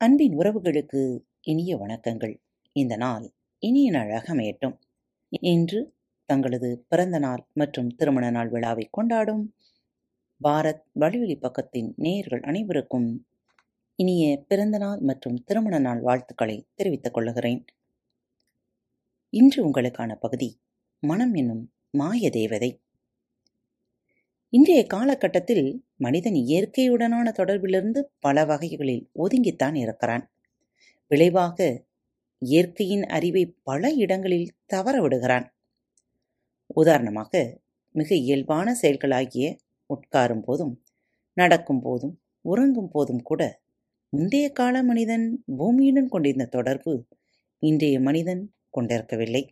அன்பின் உறவுகளுக்கு இனிய வணக்கங்கள். இந்த நாள் இனிய நாளாக அமையட்டும். இன்று தங்களது பிறந்த நாள் மற்றும் திருமண நாள் விழாவை கொண்டாடும் பாரத் வலிவெளி பக்கத்தின் நேயர்கள் அனைவருக்கும் இனிய பிறந்த நாள் மற்றும் திருமண நாள் வாழ்த்துக்களை தெரிவித்துக் கொள்கிறேன். இன்று உங்களுக்கான பகுதி மனம் என்னும் மாய தேவதை இன்றைய காலகட்டத்தில் மனிதன் இயற்கையுடனான தொடர்பிலிருந்து பல வகைகளில் ஒதுங்கித்தான் இருக்கிறான். விளைவாக இயற்கையின் அறிவை பல இடங்களில் தவற விடுகிறான் உதாரணமாக மிக இயல்பான செயல்களாகிய உட்காரும் போதும் நடக்கும் போதும் உறங்கும் போதும் கூட முந்தைய கால மனிதன் பூமியுடன் கொண்டிருந்த தொடர்பு இன்றைய மனிதன் கொண்டிருக்கவில்லை.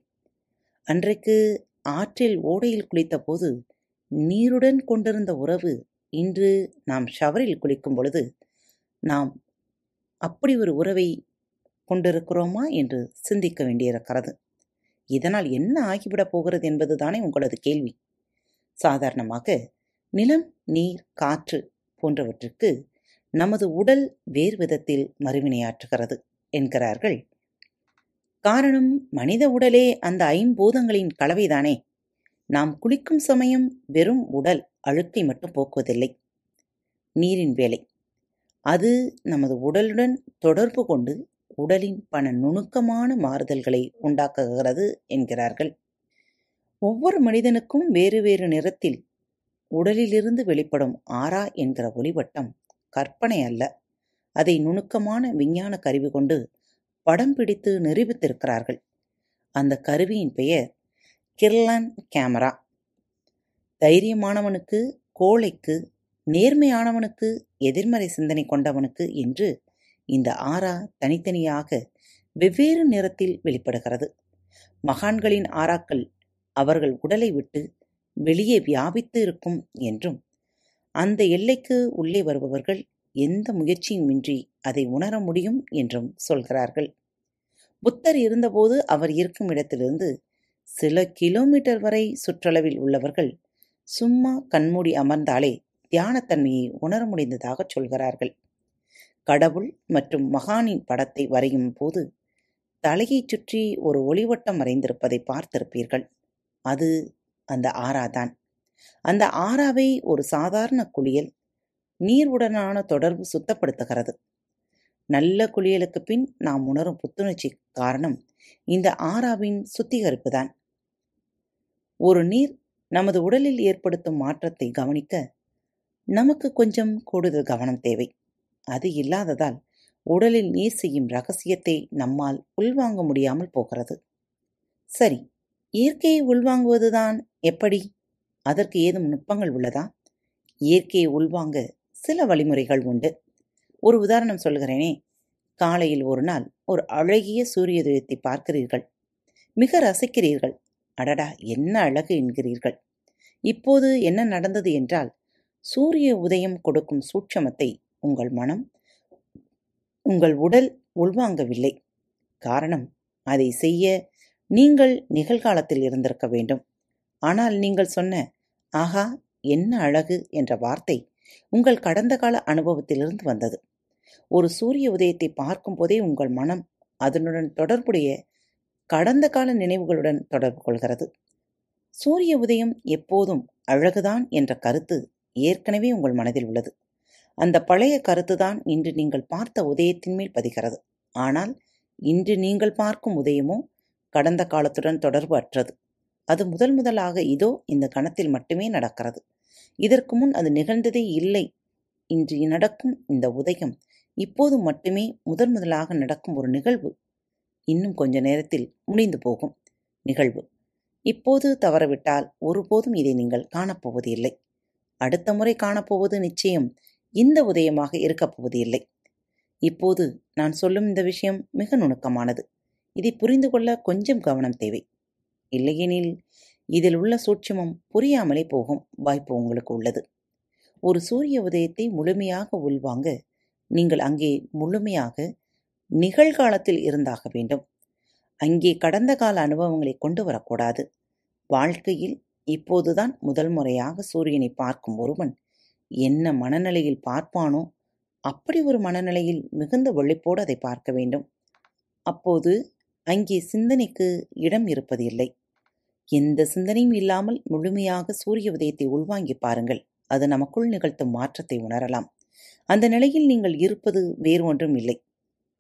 அன்றைக்கு ஆற்றில் ஓடையில் குளித்த போது நீருடன் கொண்டிருந்த உறவு இன்று நாம் ஷவரில் குளிக்கும் பொழுது நாம் அப்படி ஒரு உறவை கொண்டிருக்கிறோமா என்று சிந்திக்க வேண்டியிருக்கிறது. இதனால் என்ன ஆகிவிடப் போகிறது என்பதுதானே உங்களது கேள்வி. சாதாரணமாக நிலம் நீர் காற்று போன்றவற்றுக்கு நமது உடல் வேறு விதத்தில் மறுவினையாற்றுகிறது என்கிறார்கள். காரணம் மனித உடலே அந்த ஐம்பூதங்களின் கலவைதானே. நாம் குளிக்கும் சமயம் வெறும் உடல் அழுக்கை மட்டும் போக்குவதில்லை. நீரின் வேலை. அது நமது உடலுடன் தொடர்பு கொண்டு உடலின் பல நுணுக்கமான மாறுதல்களை உண்டாக்குகிறது என்கிறார்கள். ஒவ்வொரு மனிதனுக்கும் வேறு வேறு நிறத்தில் உடலிலிருந்து வெளிப்படும் ஆரா என்கிற ஒளிவட்டம் கற்பனை அல்ல. அதை நுணுக்கமான விஞ்ஞான கருவி கொண்டு படம் பிடித்து நிரூபித்திருக்கிறார்கள். அந்த கருவியின் பெயர் கிர்லான் கேமரா. தைரியமானவனுக்கு கோழைக்கு நேர்மையானவனுக்கு எதிர்மறை சிந்தனை கொண்டவனுக்கு என்று இந்த ஆறா தனித்தனியாக வெவ்வேறு நிறத்தில் வெளிப்படுகிறது. மகான்களின் ஆறாக்கள் அவர்கள் உடலை விட்டு வெளியே வியாபித்து இருக்கும் என்றும் அந்த எல்லைக்கு உள்ளே வருபவர்கள் எந்த முயற்சியுமின்றி அதை உணர முடியும் என்றும் சொல்கிறார்கள். புத்தர் இருந்தபோது அவர் இருக்கும் இடத்திலிருந்து சில கிலோமீட்டர் வரை சுற்றளவில் உள்ளவர்கள் சும்மா கண்மூடி அமர்ந்தாலே தியானத்தன்மையை உணர முடிந்ததாக சொல்கிறார்கள். கடவுள் மற்றும் மகானின் படத்தை வரையும் போது தலையைச் சுற்றி ஒரு ஒளிவட்டம் மறைந்திருப்பதை பார்த்திருப்பீர்கள். அது அந்த ஆறாதான் அந்த ஆறாவை ஒரு சாதாரண குளியல் நீருடனான தொடர்பு சுத்தப்படுத்துகிறது. நல்ல குளியலுக்கு பின் நாம் உணரும் புத்துணர்ச்சி காரணம் இந்த ஆறாவின் சுத்திகரிப்பு தான். ஒரு நீர் நமது உடலில் ஏற்படுத்தும் மாற்றத்தை கவனிக்க நமக்கு கொஞ்சம் கூடுதல் கவனம் தேவை. அது இல்லாததால் உடலில் நீர் செய்யும் ரகசியத்தை நம்மால் உள்வாங்க முடியாமல் போகிறது. சரி இயற்கையை உள்வாங்குவதுதான் எப்படி? அதற்கு ஏதும் நுட்பங்கள் உள்ளதா? இயற்கையை உள்வாங்க சில வழிமுறைகள் உண்டு. ஒரு உதாரணம் சொல்கிறேனே காலையில் ஒரு நாள் ஒரு அழகிய சூரியோதயத்தை பார்க்கிறீர்கள். மிக ரசிக்கிறீர்கள். அடடா என்ன அழகு என்கிறீர்கள். இப்போது என்ன நடந்தது என்றால் சூரிய உதயம் கொடுக்கும் சூட்சமத்தை உங்கள் மனம் உங்கள் உடல் உள்வாங்கவில்லை. காரணம் அதை செய்ய நீங்கள் நிகழ்காலத்தில் இருந்திருக்க வேண்டும். ஆனால் நீங்கள் சொன்ன ஆஹா என்ன அழகு என்ற வார்த்தை உங்கள் கடந்த கால அனுபவத்திலிருந்து வந்தது. ஒரு சூரிய உதயத்தை பார்க்கும் போதே உங்கள் மனம் அதனுடன் தொடர்புடைய கடந்த கால நினைவுகளுடன் தொடர்பு கொள்கிறது. சூரிய உதயம் எப்போதும் அழகுதான் என்ற கருத்து ஏற்கனவே உங்கள் மனதில் உள்ளது. அந்த பழைய கருத்துதான் இன்று நீங்கள் பார்த்த உதயத்தின் மேல் பதிகிறது. ஆனால் இன்று நீங்கள் பார்க்கும் உதயமோ கடந்த காலத்துடன் தொடர்பு அற்றது. அது முதல் முதலாக இதோ இந்த கணத்தில் மட்டுமே நடக்கிறது. இதற்கு முன் அது நிகழ்ந்ததே இல்லை. இன்று நடக்கும் இந்த உதயம் இப்போது மட்டுமே முதன் முதலாக நடக்கும் ஒரு நிகழ்வு. இன்னும் கொஞ்ச நேரத்தில் முடிந்து போகும். நிகழ்வு. இப்போது தவறவிட்டால் ஒருபோதும் இதை நீங்கள் காணப்போவது இல்லை அடுத்த முறை காணப்போவது நிச்சயம் இந்த உதயமாக இருக்கப் போவது இல்லை இப்போது நான் சொல்லும் இந்த விஷயம் மிக நுணுக்கமானது. இதை புரிந்து கொள்ள கொஞ்சம் கவனம் தேவை. இல்லையெனில் இதில் உள்ள சூட்சமம் புரியாமலே போகும் வாய்ப்பு உங்களுக்கு உள்ளது. ஒரு சூரிய உதயத்தை முழுமையாக உள்வாங்க நீங்கள் அங்கே முழுமையாக நிகழ்காலத்தில் இருந்தாக வேண்டும். அங்கே கடந்த கால அனுபவங்களை கொண்டு வரக்கூடாது. வாழ்க்கையில் இப்போதுதான் முதல் முறையாக சூரியனை பார்க்கும் ஒருவன் என்ன மனநிலையில் பார்ப்பானோ அப்படி ஒரு மனநிலையில் மிகுந்த வெள்ளிப்போடு அதை பார்க்க வேண்டும். அப்போது அங்கே சிந்தனைக்கு இடம் இருப்பது இல்லை எந்த சிந்தனையும் இல்லாமல் முழுமையாக சூரிய உதயத்தை உள்வாங்கி பாருங்கள். அது நமக்குள் நிகழ்த்தும் மாற்றத்தை உணரலாம். அந்த நிலையில் நீங்கள் இருப்பது வேறு ஒன்றும் இல்லை.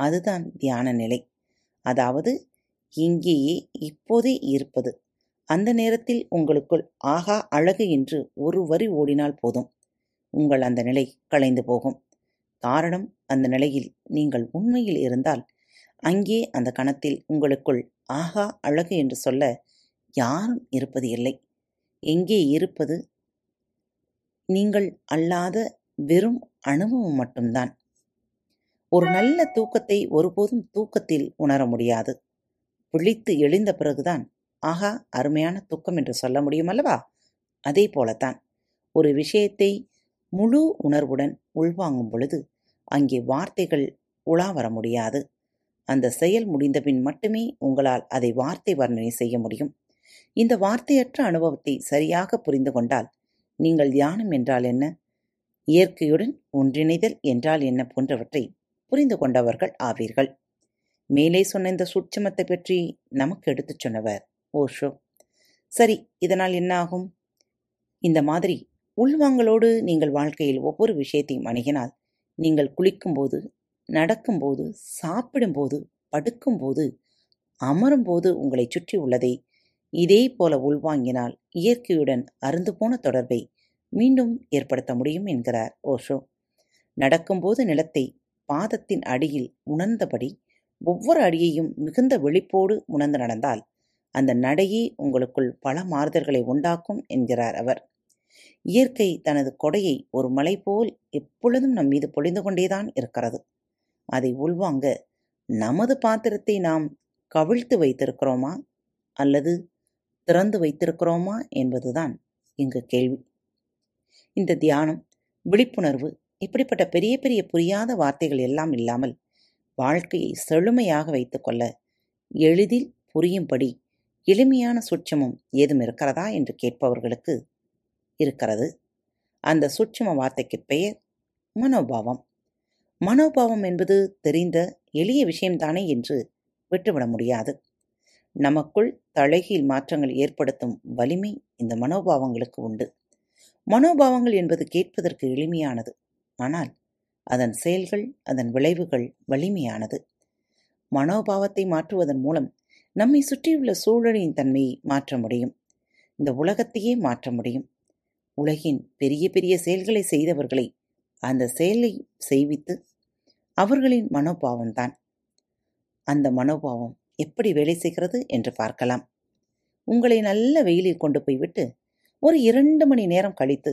அதுதான் தியான நிலை. அதாவது இங்கேயே இப்போதே இருப்பது. அந்த நேரத்தில் உங்களுக்குள் ஆகா அழகு என்று ஒரு வரி ஓடினால் போதும். உங்கள் அந்த நிலை களைந்து போகும். காரணம் அந்த நிலையில் நீங்கள் உண்மையில் இருந்தால் அங்கே அந்த கணத்தில் உங்களுக்குள் ஆகா அழகு என்று சொல்ல யாரும் இருப்பது இல்லை. எங்கே இருப்பது? நீங்கள் அல்லாத வெறும் அனுபவம் மட்டும்தான். ஒரு நல்ல தூக்கத்தை ஒருபோதும் தூக்கத்தில் உணர முடியாது. விழித்து எழுந்த பிறகுதான் ஆகா அருமையான தூக்கம் என்று சொல்ல முடியும் அல்லவா? அதே போலத்தான். ஒரு விஷயத்தை முழு உணர்வுடன் உள்வாங்கும் பொழுது அங்கே வார்த்தைகள் உலா வர முடியாது. அந்த செயல் முடிந்தபின் மட்டுமே உங்களால் அதை வார்த்தை வர்ணனை செய்ய முடியும். இந்த வார்த்தையற்ற அனுபவத்தை சரியாக புரிந்து கொண்டால் நீங்கள் தியானம் என்றால் என்ன? இயற்கையுடன் ஒன்றிணைதல் என்றால் என்ன போன்றவற்றை புரிந்து கொண்டவர்கள் ஆவீர்கள். மேலே சொன்ன இந்த சூட்சமத்தை பற்றி நமக்கு எடுத்துச் சொன்னவர் ஓஷோ. சரி இதனால் என்ன ஆகும் இந்த மாதிரி உள்வாங்களோடு நீங்கள் வாழ்க்கையில் ஒவ்வொரு விஷயத்தையும் அணுகினால் நீங்கள் குளிக்கும்போது நடக்கும்போது சாப்பிடும்போது படுக்கும்போது அமரும்போது உங்களை சுற்றி உள்ளதை இதே போல உள்வாங்கினால் இயற்கையுடன் அருந்து போன தொடர்பை மீண்டும் ஏற்படுத்த முடியும் என்கிறார் ஓஷோ. நடக்கும்போது நிலத்தை பாதத்தின் அடியில் உணர்ந்தபடி ஒவ்வொரு அடியையும் மிகுந்த விழிப்போடு உணர்ந்து நடந்தால் அந்த நடையே உங்களுக்குள் பல மாறுதல்களை உண்டாக்கும் என்கிறார் அவர். இயற்கை தனது கொடையை ஒரு மலை போல் எப்பொழுதும் நம் மீது பொழிந்து கொண்டேதான் இருக்கிறது. அதை உள்வாங்க நமது பாத்திரத்தை நாம் கவிழ்த்து வைத்திருக்கிறோமா? அல்லது திறந்து வைத்திருக்கிறோமா? என்பதுதான் இங்கு கேள்வி. இந்த தியானம் விழிப்புணர்வு இப்படிப்பட்ட பெரிய பெரிய புரியாத வார்த்தைகள் எல்லாம் இல்லாமல் வாழ்க்கையை செழுமையாக வைத்துக்கொள்ள எளிதில் புரியும்படி எளிமையான சுட்சமும் ஏதும் இருக்கிறதா என்று கேட்பவர்களுக்கு இருக்கிறது. அந்த சுட்சம வார்த்தைக்கு பெயர் மனோபாவம். மனோபாவம் என்பது தெரிந்த எளிய விஷயம்தானே என்று விட்டுவிட முடியாது. நமக்குள் தலைகீழ் மாற்றங்கள் ஏற்படுத்தும் வலிமை இந்த மனோபாவங்களுக்கு உண்டு. மனோபாவங்கள் என்பது கேட்பதற்கு எளிமையானது. ஆனால் அதன் செயல்கள் அதன் விளைவுகள் வலிமையானது. மனோபாவத்தை மாற்றுவதன் மூலம் நம்மை சுற்றியுள்ள சூழலின் தன்மையை மாற்ற முடியும். இந்த உலகத்தையே மாற்ற முடியும். உலகின் பெரிய பெரிய செயல்களை செய்தவர்களை அந்த செயலை செய்வித்து அவர்களின் மனோபாவம்தான். அந்த மனோபாவம் எப்படி வேலை செய்கிறது என்று பார்க்கலாம். உங்களை நல்ல வெயிலில் கொண்டு போய்விட்டு ஒரு இரண்டு மணி நேரம் கழித்து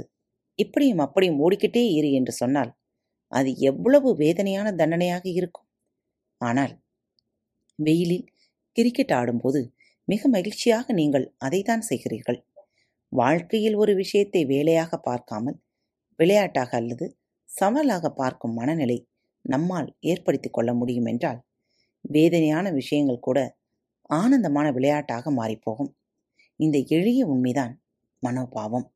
இப்படியும் அப்படியும் ஓடிக்கிட்டே இரு என்று சொன்னால் அது எவ்வளவு வேதனையான தண்டனையாக இருக்கும். ஆனால் வெயிலில் கிரிக்கெட் ஆடும்போது மிக மகிழ்ச்சியாக நீங்கள் அதைத்தான் செய்கிறீர்கள். வாழ்க்கையில் ஒரு விஷயத்தை வேலையாக பார்க்காமல் விளையாட்டாக அல்லது சவாலாக பார்க்கும் மனநிலை நம்மால் ஏற்படுத்தி கொள்ள முடியும் என்றால் வேதனையான விஷயங்கள் கூட ஆனந்தமான விளையாட்டாக மாறிப்போகும். இந்த எளிய உண்மைதான் மனோபாவம்.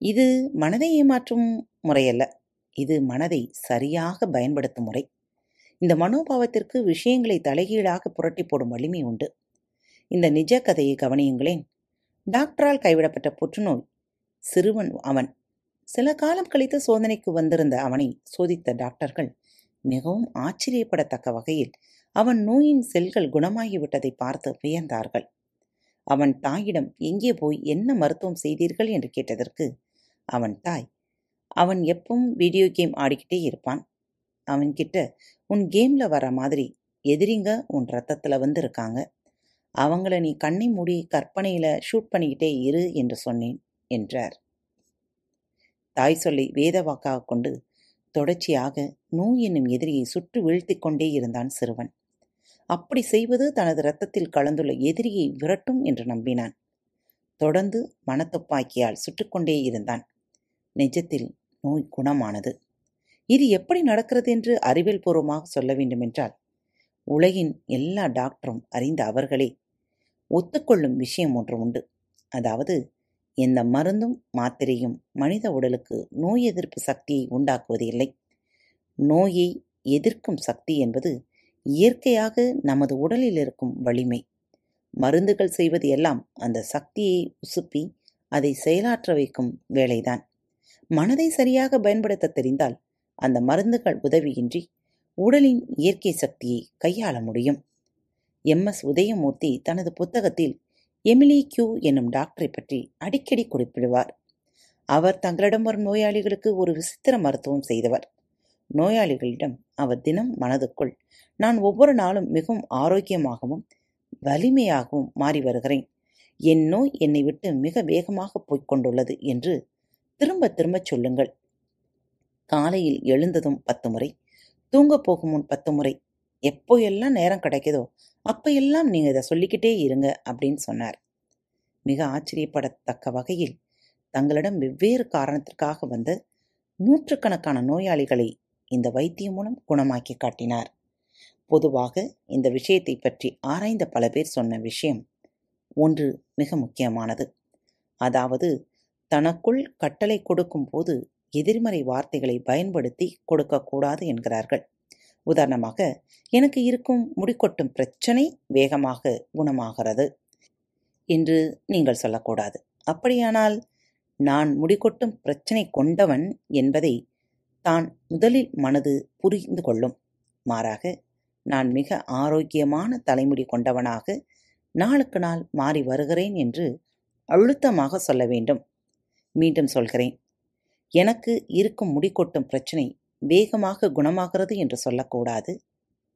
இது மனதை ஏமாற்றும் முறையல்ல. இது மனதை சரியாக பயன்படுத்தும் முறை. இந்த மனோபாவத்திற்கு விஷயங்களை தலைகீழாக புரட்டி போடும் வலிமை உண்டு. இந்த நிஜ கதையை கவனியுங்களேன். டாக்டரால் கைவிடப்பட்ட புற்றுநோய் சிறுவன் அவன். சில காலம் கழித்து சோதனைக்கு வந்திருந்த அவனை சோதித்த டாக்டர்கள் மிகவும் ஆச்சரியப்படத்தக்க வகையில் அவன் நோயின் செல்கள் குணமாகிவிட்டதை பார்த்து வியந்தார்கள். அவன் தாயிடம் எங்கே போய் என்ன மருத்துவம் செய்தீர்கள்? என்று கேட்டதற்கு அவன் தாய். அவன் எப்பவும் வீடியோ கேம் ஆடிக்கிட்டே இருப்பான். அவன்கிட்ட உன் கேமில் வர மாதிரி எதிரிங்க உன் ரத்தத்தில் வந்து இருக்காங்க அவங்கள நீ கண்ணை மூடி கற்பனையில் ஷூட் பண்ணிக்கிட்டே இரு என்று சொன்னேன் என்றார். தாய் சொல்லி வேதவாக்காக கொண்டு தொடர்ச்சியாக நோய் என்னும் எதிரியை சுட்டு வீழ்த்தி கொண்டே இருந்தான் சிறுவன். அப்படி செய்வது தனது இரத்தத்தில் கலந்துள்ள எதிரியை விரட்டும் என்று நம்பினான். தொடர்ந்து மனத்துப்பாக்கியால் சுட்டுக்கொண்டே இருந்தான். நிஜத்தில் நோய் குணமானது. இது எப்படி நடக்கிறது என்று அறிவியல் பூர்வமாக சொல்ல வேண்டுமென்றால் உலகின் எல்லா டாக்டரும் அறிந்த அவர்களே ஒத்துக்கொள்ளும் விஷயம் ஒன்று உண்டு. அதாவது எந்த மருந்தும் மாத்திரையும் மனித உடலுக்கு நோய் எதிர்ப்பு சக்தியை உண்டாக்குவது இல்லை. நோயை எதிர்க்கும் சக்தி என்பது இயற்கையாக நமது உடலில் இருக்கும் வலிமை. மருந்துகள் செய்வது எல்லாம் அந்த சக்தியை உசுப்பி அதை செயலாற்ற வைக்கும் வேலைதான். மனதை சரியாக பயன்படுத்த தெரிந்தால் அந்த மருந்துகள் உதவியின்றி உடலின் இயற்கை சக்தியை கையாள முடியும். எம். எஸ். உதயமூர்த்தி தனது புத்தகத்தில் எமிலி கியூ என்னும் டாக்டரை பற்றி அடிக்கடி குறிப்பிடுவார். அவர் தங்களிடம் வரும் நோயாளிகளுக்கு ஒரு விசித்திர மருத்துவம் செய்தவர். நோயாளிகளிடம் அவர் தினம் மனதுக்குள் நான் ஒவ்வொரு நாளும் மிகவும் ஆரோக்கியமாகவும் வலிமையாகவும் மாறி வருகிறேன். என் நோய் என்னை விட்டு மிக வேகமாக போய்க் கொண்டுள்ளது என்று திரும்ப திரும்பச் சொல்லுங்கள். காலையில் எழுந்ததும் பத்து முறை தூங்கப் போகும் முன் பத்து முறை எப்போ எல்லாம் நேரம் கிடைக்குதோ அப்போ எல்லாம் நீங்க இதை சொல்லிக்கிட்டே இருங்க அப்படின்னு சொன்னார். மிக ஆச்சரியப்படத்தக்க வகையில் தங்களிடம் வெவ்வேறு காரணத்திற்காக வந்த நூற்றுக்கணக்கான நோயாளிகளை இந்த வைத்தியம் மூலம் குணமாக்கி காட்டினார். பொதுவாக இந்த விஷயத்தை பற்றி ஆராய்ந்த பல பேர் சொன்ன விஷயம் ஒன்று மிக முக்கியமானது. அதாவது தனக்குள் கட்டளை கொடுக்கும் போது எதிர்மறை வார்த்தைகளை பயன்படுத்தி கொடுக்கக்கூடாது என்கிறார்கள். உதாரணமாக எனக்கு இருக்கும் முடிக்கொட்டும் பிரச்சனை வேகமாக குணமாகிறது என்று நீங்கள் சொல்லக்கூடாது. அப்படியானால் நான் முடிக்கொட்டும் பிரச்சனை கொண்டவன் என்பதை தான் முதலில் மனது புரிந்து கொள்ளும். மாறாக நான் மிக ஆரோக்கியமான தலைமுடி கொண்டவனாக நாளுக்கு நாள் மாறி வருகிறேன் என்று அழுத்தமாக சொல்ல வேண்டும். மீண்டும் சொல்கிறேன். எனக்கு இருக்கும் முடிக்கொட்டும் பிரச்சனை வேகமாக குணமாகிறது என்று சொல்லக்கூடாது.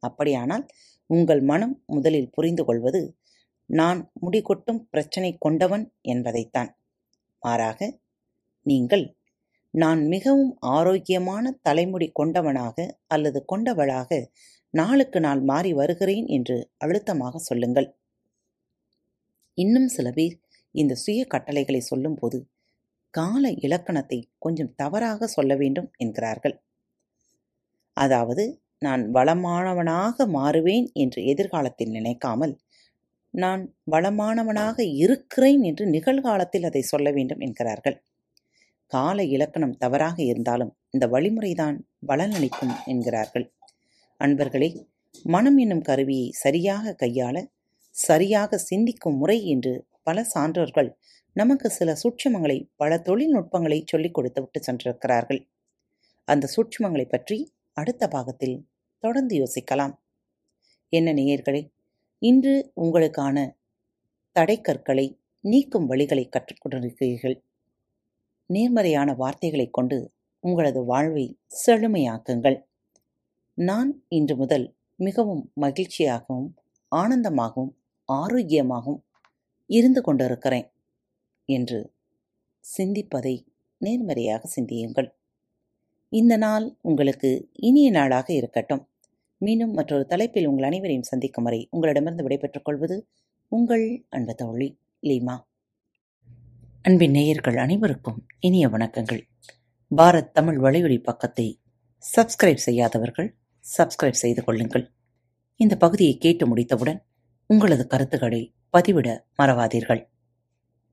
அப்படியானால் உங்கள் மனம் முதலில் புரிந்து கொள்வது நான் முடிகொட்டும் பிரச்சனை கொண்டவன் என்பதைத்தான். மாறாக நீங்கள் நான் மிகவும் ஆரோக்கியமான தலைமுடி கொண்டவனாக அல்லது கொண்டவளாக நாளுக்கு நாள் மாறி வருகிறேன் என்று அழுத்தமாக சொல்லுங்கள். இன்னும் சில பேர் இந்த சுய கட்டளைகளை சொல்லும்போது கால இலக்கணத்தை கொஞ்சம் தவறாக சொல்ல வேண்டும் என்கிறார்கள். அதாவது நான் வளமானவனாக மாறுவேன் என்று எதிர்காலத்தில் நினைக்காமல் நான் வளமானவனாக இருக்கிறேன் என்று நிகழ்காலத்தில் அதை சொல்ல வேண்டும் என்கிறார்கள். கால இலக்கணம் தவறாக இருந்தாலும் இந்த வழிமுறைதான் பலனளிக்கும் என்கிறார்கள். அன்பர்களே மனம் என்னும் கருவியை சரியாக கையாள சரியாக சிந்திக்கும் முறை என்று பல சான்றோர்கள் நமக்கு சில சூட்சமங்களை பல தொழில்நுட்பங்களை சொல்லிக் கொடுத்து விட்டு சென்றிருக்கிறார்கள். அந்த சூட்சமங்களை பற்றி அடுத்த பாகத்தில் தொடர்ந்து யோசிக்கலாம். என்ன நேயர்களே இன்று உங்களுக்கான தடைக்கற்களை நீக்கும் வழிகளை கற்றுக்கொண்டிருக்கிறீர்கள் நேர்மறையான வார்த்தைகளைக் கொண்டு உங்களது வாழ்வை செழுமையாக்குங்கள். நான் இன்று முதல் மிகவும் மகிழ்ச்சியாகவும் ஆனந்தமாகவும் ஆரோக்கியமாகவும் இருந்து கொண்டிருக்கிறேன். என்று சிந்திப்பதை நேர்மறையாக சிந்தியுங்கள். இந்த நாள் உங்களுக்கு இனிய நாளாக இருக்கட்டும். மீண்டும் மற்றொரு தலைப்பில் உங்கள் அனைவரையும் சந்திக்கும் வரை உங்களிடமிருந்து விடைபெற்றுக் கொள்வது உங்கள் அன்பு தோழி லீமா. அன்பின் நேயர்கள் அனைவருக்கும் இனிய வணக்கங்கள். பாரத் தமிழ் வலையொலி பக்கத்தை சப்ஸ்கிரைப் செய்யாதவர்கள் சப்ஸ்கிரைப் செய்து கொள்ளுங்கள். இந்த பகுதியை கேட்டு முடித்தவுடன் உங்களது கருத்துக்களை பதிவிட மறவாதீர்கள்.